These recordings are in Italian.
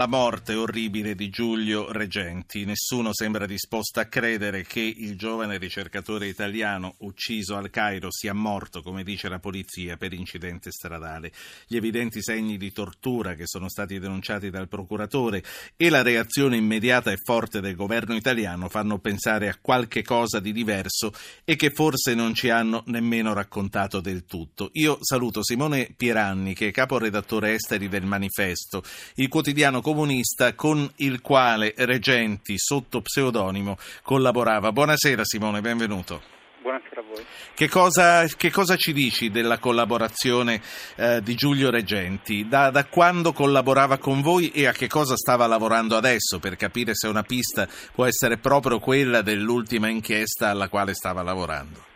La morte orribile di Giulio Reggenti. Nessuno sembra disposto a credere che il giovane ricercatore italiano ucciso al Cairo sia morto, come dice la polizia, per incidente stradale. Gli evidenti segni di tortura che sono stati denunciati dal procuratore e la reazione immediata e forte del governo italiano fanno pensare a qualche cosa di diverso e che forse non ci hanno nemmeno raccontato del tutto. Io saluto Simone Pieranni, che è caporedattore esteri del Manifesto, il quotidiano comunista con il quale Regenti, sotto pseudonimo, collaborava. Buonasera Simone, benvenuto. Buonasera a voi. Che cosa, che cosa ci dici della collaborazione eh, di Giulio Regenti? Da, da quando collaborava con voi e a che cosa stava lavorando adesso per capire se una pista può essere proprio quella dell'ultima inchiesta alla quale stava lavorando?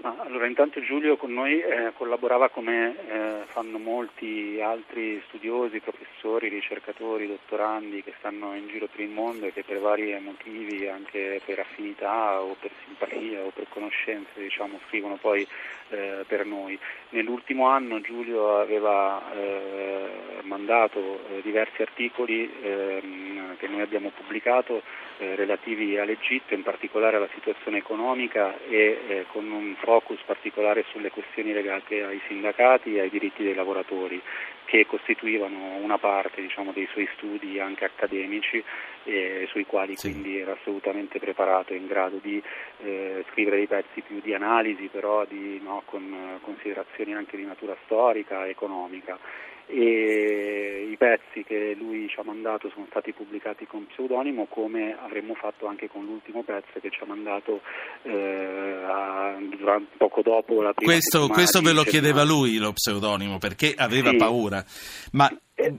Allora, intanto Giulio con noi eh, collaborava come eh, fanno molti altri studiosi, professori, ricercatori, dottorandi che stanno in giro per il mondo e che per vari motivi, anche per affinità o per simpatia o per conoscenze, diciamo, scrivono poi eh, per noi. Nell'ultimo anno Giulio aveva eh, mandato eh, diversi articoli ehm, che noi abbiamo pubblicato eh, relativi all'Egitto, in particolare alla situazione economica e con un focus particolare sulle questioni legate ai sindacati e ai diritti dei lavoratori che costituivano una parte diciamo, dei suoi studi anche accademici eh, sui quali sì. quindi era assolutamente preparato e in grado di eh, scrivere dei pezzi più di analisi però di, no, con considerazioni anche di natura storica, economica e i pezzi che lui ci ha mandato sono stati pubblicati con pseudonimo come avremmo fatto anche con l'ultimo pezzo che ci ha mandato eh, a, durante, poco dopo la prima questo, questo ve lo chiedeva lui lo pseudonimo perché aveva sì. paura ma eh,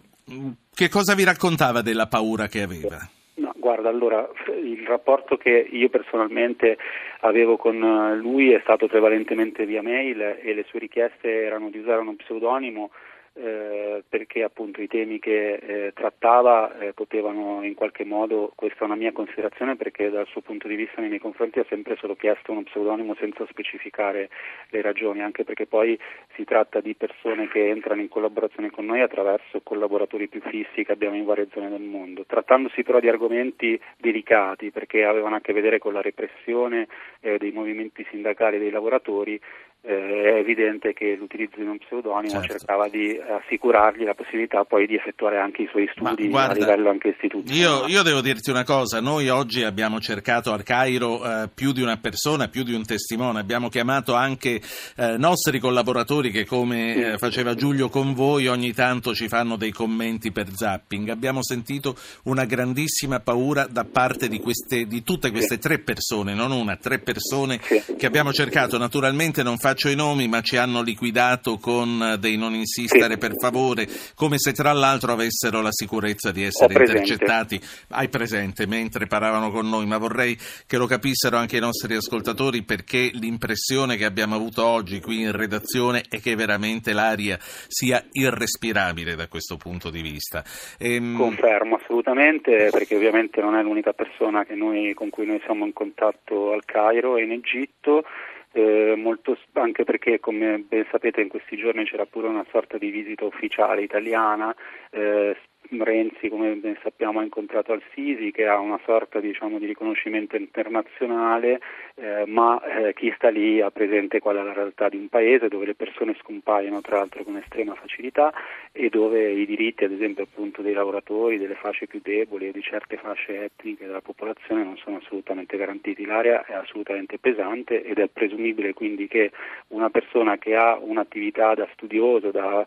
che cosa vi raccontava della paura che aveva? No, guarda, allora il rapporto che io personalmente avevo con lui è stato prevalentemente via mail e le sue richieste erano di usare uno pseudonimo eh, perché appunto i temi che eh, trattava eh, potevano in qualche modo, questa è una mia considerazione perché dal suo punto di vista nei miei confronti ha sempre solo chiesto uno pseudonimo senza specificare le ragioni, anche perché poi si tratta di persone che entrano in collaborazione con noi attraverso collaboratori più fissi che abbiamo in varie zone del mondo, trattandosi però di argomenti delicati perché avevano a che vedere con la repressione eh, dei movimenti sindacali dei lavoratori eh, è evidente che l'utilizzo di un pseudonimo certo. cercava di assicurargli la possibilità poi di effettuare anche i suoi studi guarda, a livello anche istituzionale. Io, io, devo dirti una cosa, noi oggi abbiamo cercato al Cairo eh, più di una persona, più di un testimone, abbiamo chiamato anche eh, nostri collaboratori che come. Eh, faceva Giulio con voi ogni tanto ci fanno dei commenti per zapping, abbiamo sentito una grandissima paura da parte di, queste, di tutte queste tre persone, non una, tre persone che abbiamo cercato, naturalmente non fa faccio i nomi, ma ci hanno liquidato con dei non insistere per favore, come se tra l'altro avessero la sicurezza di essere intercettati. Hai presente mentre parlavano con noi, ma vorrei che lo capissero anche i nostri ascoltatori perché l'impressione che abbiamo avuto oggi qui in redazione è che veramente l'aria sia irrespirabile da questo punto di vista. Ehm... Confermo assolutamente, perché ovviamente non è l'unica persona noi, con cui noi siamo in contatto al Cairo e in Egitto eh, molto, anche perché come ben sapete in questi giorni c'era pure una sorta di visita ufficiale italiana, eh, Renzi, come ben sappiamo, ha incontrato Al-Sisi che ha una sorta diciamo, di riconoscimento internazionale, eh, ma eh, chi sta lì ha presente qual è la realtà di un paese dove le persone scompaiono tra l'altro con estrema facilità e dove i diritti, ad esempio, appunto, dei lavoratori, delle fasce più deboli e di certe fasce etniche della popolazione non sono assolutamente garantiti. L'area è assolutamente pesante ed è presumibile quindi che una persona che ha un'attività da studioso, da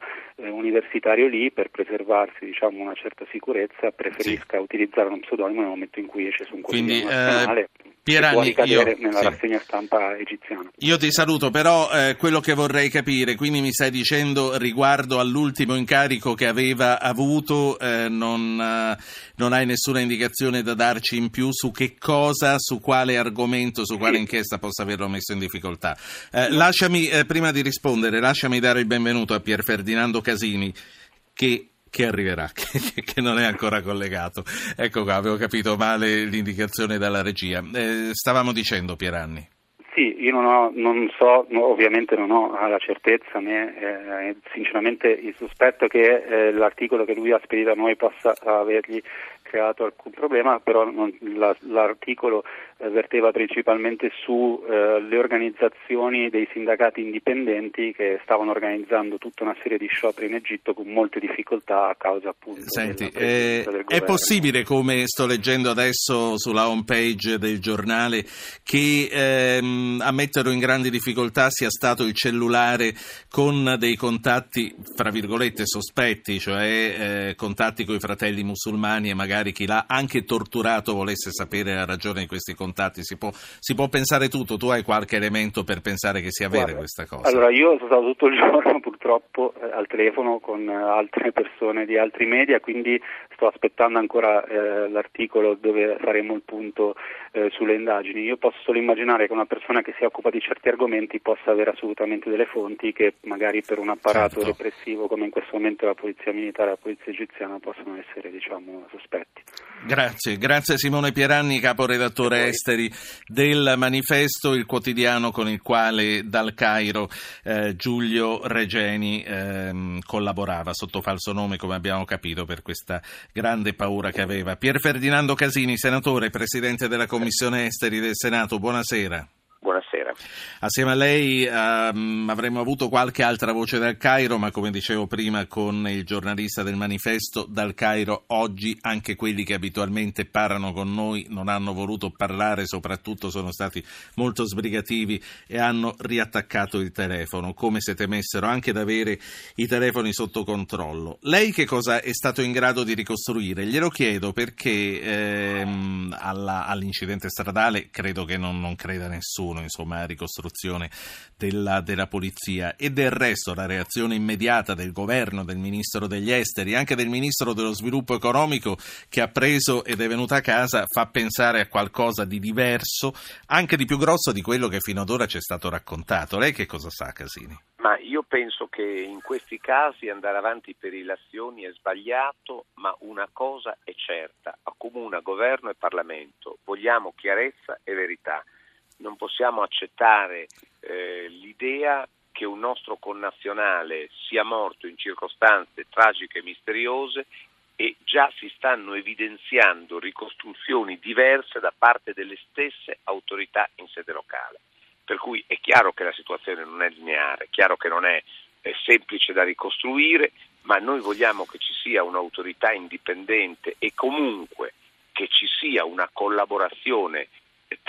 universitario lì, per preservarsi diciamo, una certa sicurezza preferisca sì. utilizzare uno pseudonimo nel momento in cui esce su un quotidiano Quindi, nazionale. Eh... Pierani, io, nella sì. rassegna stampa egiziana. Io ti saluto, però eh, quello che vorrei capire, quindi mi stai dicendo riguardo all'ultimo incarico che aveva avuto, eh, non, eh, non, hai nessuna indicazione da darci in più su che cosa, su quale argomento, su quale sì. inchiesta possa averlo messo in difficoltà. Eh, lasciami, eh, prima di rispondere, lasciami dare il benvenuto a Pier Ferdinando Casini, che che arriverà, che, che, non è ancora collegato. Ecco qua, avevo capito male l'indicazione dalla regia. Eh, stavamo dicendo, Pieranni. Sì, io non, ho, non so, no, ovviamente non ho la certezza né eh, sinceramente il sospetto che eh, l'articolo che lui ha spedito a noi possa avergli creato alcun problema, però non, la, l'articolo eh, verteva principalmente sulle eh, organizzazioni dei sindacati indipendenti che stavano organizzando tutta una serie di scioperi in Egitto con molte difficoltà a causa appunto Senti, eh, è possibile, come sto leggendo adesso sulla home page del giornale, che ehm, a metterlo in grandi difficoltà sia stato il cellulare con dei contatti, fra virgolette, sospetti, cioè eh, contatti con i fratelli musulmani e magari magari chi l'ha anche torturato volesse sapere la ragione di questi contatti. Si può, si può pensare tutto, tu hai qualche elemento per pensare che sia vera questa cosa? Allora, io sono stato tutto il giorno purtroppo eh, al telefono con eh, altre persone di altri media, quindi sto aspettando ancora eh, l'articolo dove faremo il punto eh, sulle indagini. Io posso solo immaginare che una persona che si occupa di certi argomenti possa avere assolutamente delle fonti che magari per un apparato certo. repressivo come in questo momento la polizia militare e la polizia egiziana possono essere diciamo, sospetti. Grazie, grazie Simone Pieranni, caporedattore esteri del Manifesto, il quotidiano con il quale dal Cairo eh, Giulio Regeni eh, collaborava sotto falso nome, come abbiamo capito, per questa grande paura che aveva. Pier Ferdinando Casini, senatore, presidente della Commissione Esteri del Senato, buonasera. Buonasera. Assieme a lei um, avremmo avuto qualche altra voce dal Cairo, ma come dicevo prima con il giornalista del manifesto, dal Cairo oggi anche quelli che abitualmente parlano con noi non hanno voluto parlare, soprattutto sono stati molto sbrigativi e hanno riattaccato il telefono, come se temessero anche ad avere i telefoni sotto controllo. Lei che cosa è stato in grado di ricostruire? Glielo chiedo perché ehm, alla, all'incidente stradale credo che non, non creda nessuno, insomma, ricostruzione della, della, polizia e del resto la reazione immediata del governo, del ministro degli esteri, anche del ministro dello sviluppo economico che ha preso ed è venuto a casa fa pensare a qualcosa di diverso, anche di più grosso di quello che fino ad ora ci è stato raccontato. Lei che cosa sa, Casini? Ma io penso che in questi casi andare avanti per ilazioni è sbagliato, ma una cosa è certa, accomuna governo e Parlamento, vogliamo chiarezza e verità non possiamo accettare eh, l'idea che un nostro connazionale sia morto in circostanze tragiche e misteriose e già si stanno evidenziando ricostruzioni diverse da parte delle stesse autorità in sede locale. Per cui è chiaro che la situazione non è lineare, è chiaro che non è, è semplice da ricostruire, ma noi vogliamo che ci sia un'autorità indipendente e comunque che ci sia una collaborazione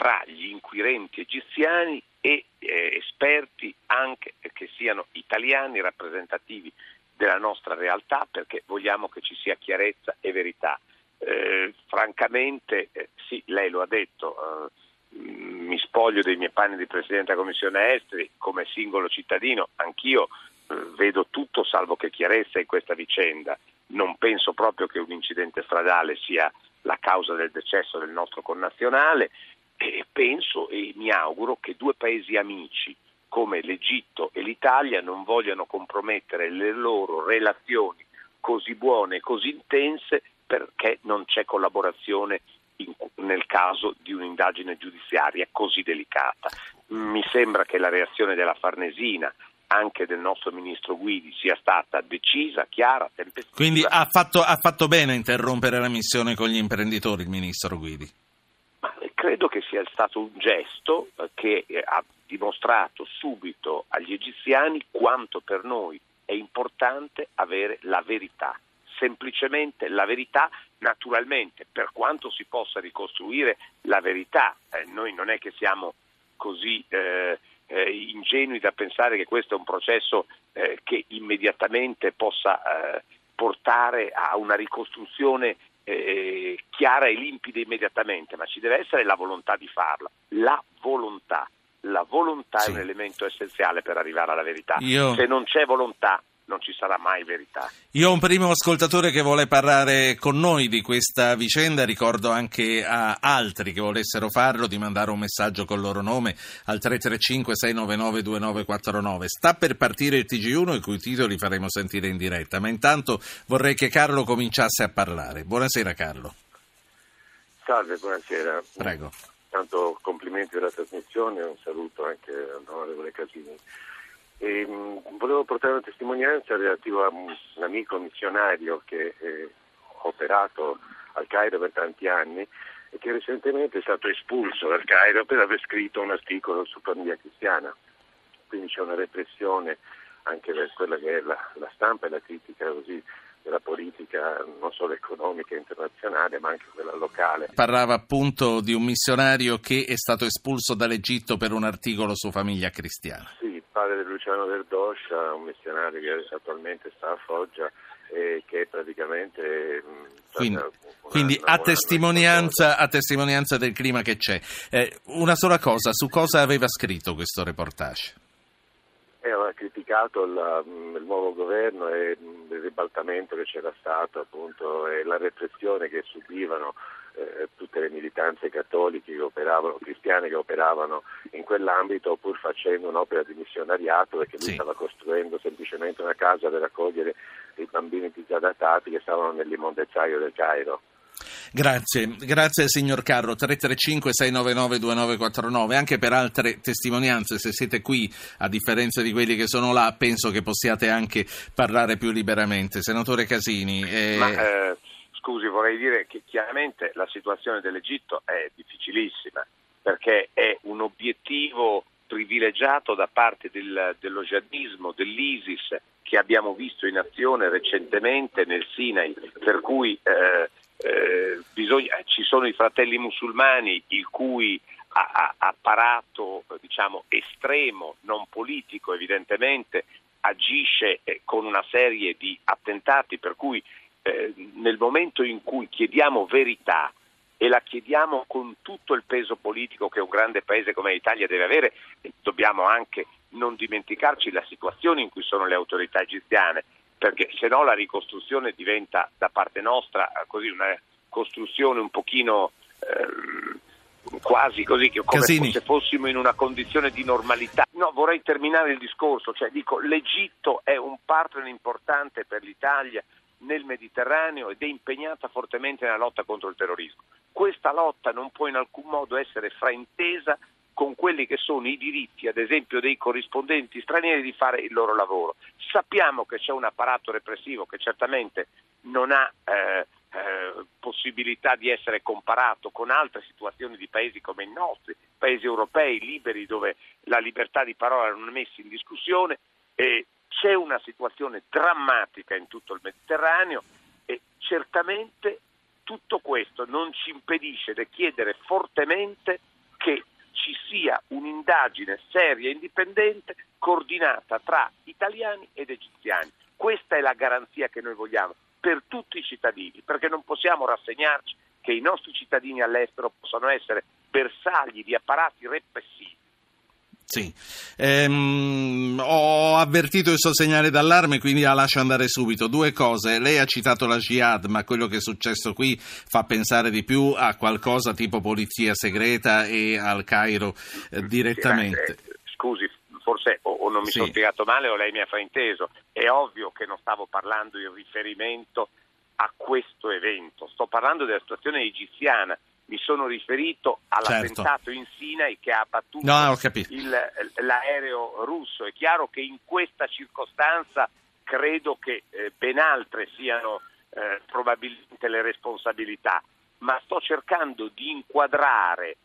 tra gli inquirenti egiziani e eh, esperti anche che siano italiani rappresentativi della nostra realtà perché vogliamo che ci sia chiarezza e verità. Eh, francamente, eh, sì, lei lo ha detto, eh, mi spoglio dei miei panni di Presidente della Commissione Esteri come singolo cittadino, anch'io eh, vedo tutto salvo che chiarezza in questa vicenda. Non penso proprio che un incidente stradale sia la causa del decesso del nostro connazionale e penso e mi auguro che due paesi amici come l'Egitto e l'Italia non vogliano compromettere le loro relazioni così buone e così intense perché non c'è collaborazione in, nel caso di un'indagine giudiziaria così delicata. Mi sembra che la reazione della Farnesina anche del nostro ministro Guidi sia stata decisa, chiara, tempestiva. Quindi ha fatto, ha fatto bene a interrompere la missione con gli imprenditori il ministro Guidi? Credo che sia stato un gesto eh, che eh, ha dimostrato subito agli egiziani quanto per noi è importante avere la verità, semplicemente la verità, naturalmente per quanto si possa ricostruire la verità, eh, noi non è che siamo così eh, eh, ingenui da pensare che questo è un processo eh, che immediatamente possa portare a una ricostruzione eh, chiara e limpida immediatamente, ma ci deve essere la volontà di farla. La volontà. La volontà sì. è un elemento essenziale per arrivare alla verità. Io... Se non c'è volontà, non ci sarà mai verità. Io ho un primo ascoltatore che vuole parlare con noi di questa vicenda, ricordo anche a altri che volessero farlo di mandare un messaggio con il loro nome al 335 699 2949. Sta per partire il TG1 i cui titoli faremo sentire in diretta, ma intanto vorrei che Carlo cominciasse a parlare. Buonasera Carlo. Salve, buonasera. Prego. tanto complimenti della trasmissione e un saluto anche all'onorevole Casini. E, mh, volevo portare una testimonianza relativa a un, amico missionario che eh, operato al Cairo per tanti anni e che recentemente è stato espulso dal Cairo per aver scritto un articolo su famiglia cristiana. Quindi c'è una repressione anche per quella che è la, la stampa e la critica così della politica non solo economica e internazionale ma anche quella locale. Parlava appunto di un missionario che è stato espulso dall'Egitto per un articolo su famiglia cristiana. Padre Luciano Verdoscia, un missionario che attualmente sta a Foggia e che praticamente... Quindi, una, quindi a, testimonianza, a, testimonianza, del clima che c'è. Eh, una sola cosa, su cosa aveva scritto questo reportage? aveva criticato il, il, nuovo governo e il ribaltamento che c'era stato appunto, e la repressione che subivano eh, militanze cattoliche che operavano, cristiane che operavano in quell'ambito pur facendo un'opera di missionariato perché lui sì. stava costruendo semplicemente una casa per accogliere i bambini disadattati che stavano nell'immondezzaio del Cairo. Grazie, grazie signor Carro. 335-699-2949. Anche per altre testimonianze, se siete qui, a differenza di quelli che sono là, penso che possiate anche parlare più liberamente. Senatore Casini. Eh... Ma, eh, scusi, vorrei dire che chiaramente la situazione dell'Egitto è difficilissima perché è un obiettivo privilegiato da parte del, dello jihadismo, dell'ISIS che abbiamo visto in azione recentemente nel Sinai, per cui eh, eh, bisogna, ci sono i fratelli musulmani il cui apparato diciamo, estremo, non politico evidentemente, agisce eh, con una serie di attentati per cui eh, nel momento in cui chiediamo verità e la chiediamo con tutto il peso politico che un grande paese come l'Italia deve avere, dobbiamo anche non dimenticarci la situazione in cui sono le autorità egiziane perché se no la ricostruzione diventa da parte nostra così una costruzione un pochino eh, quasi così come Casini. se fossimo in una condizione di normalità. No, vorrei terminare il discorso, cioè dico l'Egitto è un partner importante per l'Italia nel Mediterraneo ed è impegnata fortemente nella lotta contro il terrorismo. Questa lotta non può in alcun modo essere fraintesa con quelli che sono i diritti, ad esempio, dei corrispondenti stranieri di fare il loro lavoro. Sappiamo che c'è un apparato repressivo che certamente non ha eh, eh, possibilità di essere comparato con altre situazioni di paesi come i nostri, paesi europei liberi dove la libertà di parola non è messa in discussione. E c'è una situazione drammatica in tutto il Mediterraneo e certamente tutto questo non ci impedisce di chiedere fortemente che ci sia un'indagine seria e indipendente coordinata tra italiani ed egiziani. Questa è la garanzia che noi vogliamo per tutti i cittadini, perché non possiamo rassegnarci che i nostri cittadini all'estero possano essere bersagli di apparati repressivi sì, ehm, ho avvertito il suo segnale d'allarme, quindi la lascio andare subito. Due cose, lei ha citato la Jihad, ma quello che è successo qui fa pensare di più a qualcosa tipo polizia segreta e al Cairo eh, direttamente. Scusi, forse o, o non mi sì. sono spiegato male o lei mi ha frainteso. È ovvio che non stavo parlando in riferimento a questo evento, sto parlando della situazione egiziana mi sono riferito all'attentato certo. in Sinai che ha abbattuto no, il, l'aereo russo. È chiaro che in questa circostanza credo che eh, ben altre siano eh, probabilmente le responsabilità, ma sto cercando di inquadrare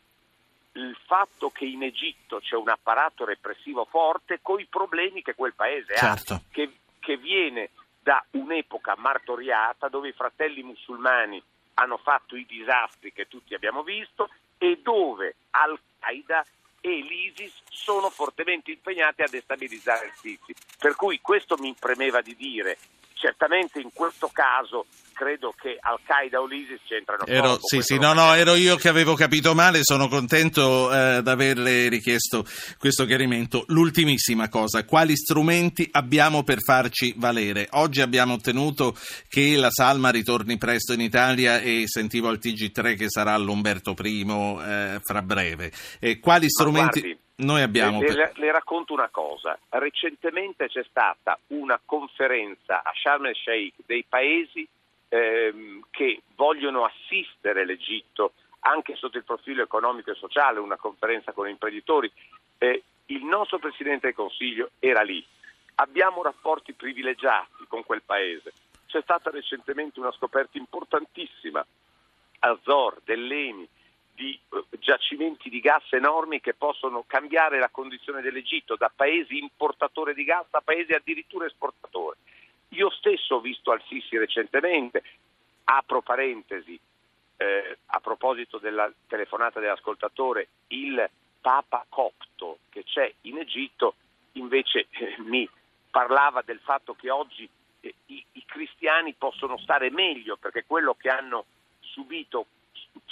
il fatto che in Egitto c'è un apparato repressivo forte con i problemi che quel paese certo. ha, che, che viene da un'epoca martoriata dove i fratelli musulmani hanno fatto i disastri che tutti abbiamo visto e dove Al-Qaeda e l'ISIS sono fortemente impegnati a destabilizzare il Sisi. Per cui questo mi premeva di dire. Certamente in questo caso credo che Al-Qaeda o l'ISIS c'entrano ero, poco. Sì, sì, no, no, ero io che avevo capito male, sono contento eh, di averle richiesto questo chiarimento. L'ultimissima cosa, quali strumenti abbiamo per farci valere? Oggi abbiamo ottenuto che la Salma ritorni presto in Italia e sentivo al TG3 che sarà l'Umberto I eh, fra breve. E quali strumenti... Noi abbiamo... Le, le, le, racconto una cosa. Recentemente c'è stata una conferenza a Sharm el-Sheikh dei paesi ehm, che vogliono assistere l'Egitto anche sotto il profilo economico e sociale, una conferenza con imprenditori. Eh, il nostro Presidente del Consiglio era lì. Abbiamo rapporti privilegiati con quel paese. C'è stata recentemente una scoperta importantissima a Zor, dell'ENI, di eh, giacimenti di gas enormi che possono cambiare la condizione dell'Egitto da paesi importatore di gas a paesi addirittura esportatore. Io stesso ho visto al Sisi recentemente, apro parentesi, eh, a proposito della telefonata dell'ascoltatore, il Papa Copto che c'è in Egitto invece eh, mi parlava del fatto che oggi eh, i, i cristiani possono stare meglio perché quello che hanno subito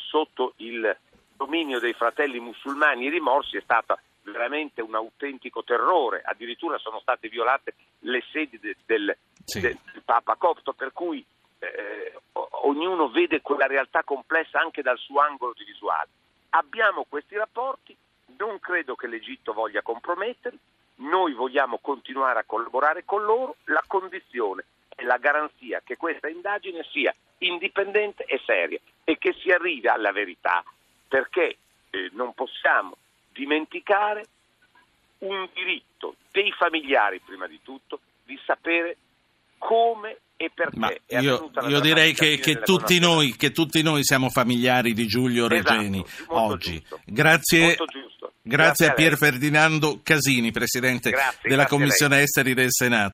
sotto il dominio dei fratelli musulmani rimorsi è stato veramente un autentico terrore, addirittura sono state violate le sedi de, del, sì. del, Papa Copto, per cui eh, ognuno vede quella realtà complessa anche dal suo angolo di visuale. Abbiamo questi rapporti, non credo che l'Egitto voglia comprometterli, noi vogliamo continuare a collaborare con loro, la condizione è la garanzia che questa indagine sia indipendente e seria e che si arrivi alla verità, perché eh, non possiamo dimenticare un diritto dei familiari, prima di tutto, di sapere come e perché. io, io direi che, che, tutti noi, che, tutti noi, siamo familiari di Giulio esatto, Regeni oggi. Giusto, grazie, grazie, a Pier Ferdinando Casini, Presidente grazie, della grazie Commissione Esteri del Senato.